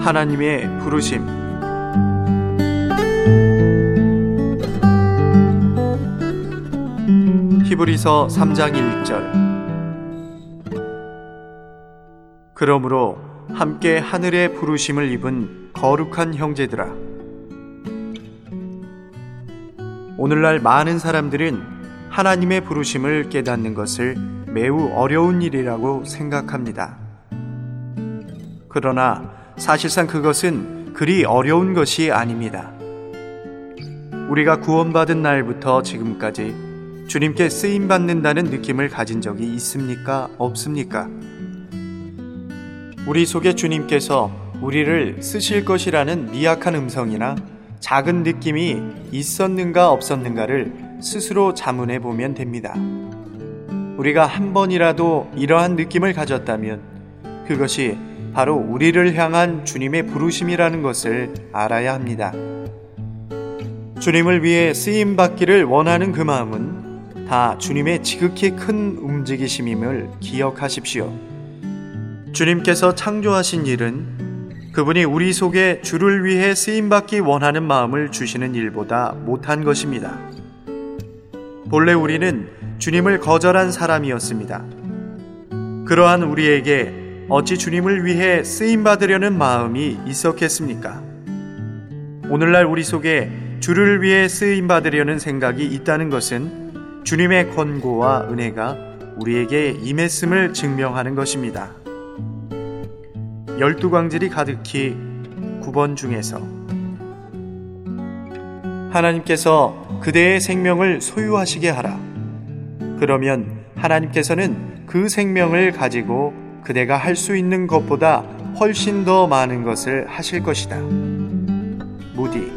하나님의 부르심 히브리서 3장 1절 그러므로 함께 하늘의 부르심을 입은 거룩한 형제들아 오늘날 많은 사람들은 하나님의 부르심을 깨닫는 것을 매우 어려운 일이라고 생각합니다. 그러나 사실상 그것은 그리 어려운 것이 아닙니다. 우리가 구원받은 날부터 지금까지 주님께 쓰임 받는다는 느낌을 가진 적이 있습니까? 없습니까? 우리 속에 주님께서 우리를 쓰실 것이라는 미약한 음성이나 작은 느낌이 있었는가 없었는가를 스스로 자문해 보면 됩니다. 우리가 한 번이라도 이러한 느낌을 가졌다면 그것이 바로 우리를 향한 주님의 부르심이라는 것을 알아야 합니다. 주님을 위해 쓰임 받기를 원하는 그 마음은 다 주님의 지극히 큰 움직이심임을 기억하십시오. 주님께서 창조하신 일은 그분이 우리 속에 주를 위해 쓰임 받기 원하는 마음을 주시는 일보다 못한 것입니다. 본래 우리는 주님을 거절한 사람이었습니다. 그러한 우리에게 어찌 주님을 위해 쓰임 받으려는 마음이 있었겠습니까? 오늘날 우리 속에 주를 위해 쓰임 받으려는 생각이 있다는 것은 주님의 권고와 은혜가 우리에게 임했음을 증명하는 것입니다. 열두 광질이 가득히 9번 중에서 하나님께서 그대의 생명을 소유하시게 하라. 그러면 하나님께서는 그 생명을 가지고 그대가 할 수 있는 것보다 훨씬 더 많은 것을 하실 것이다. 무디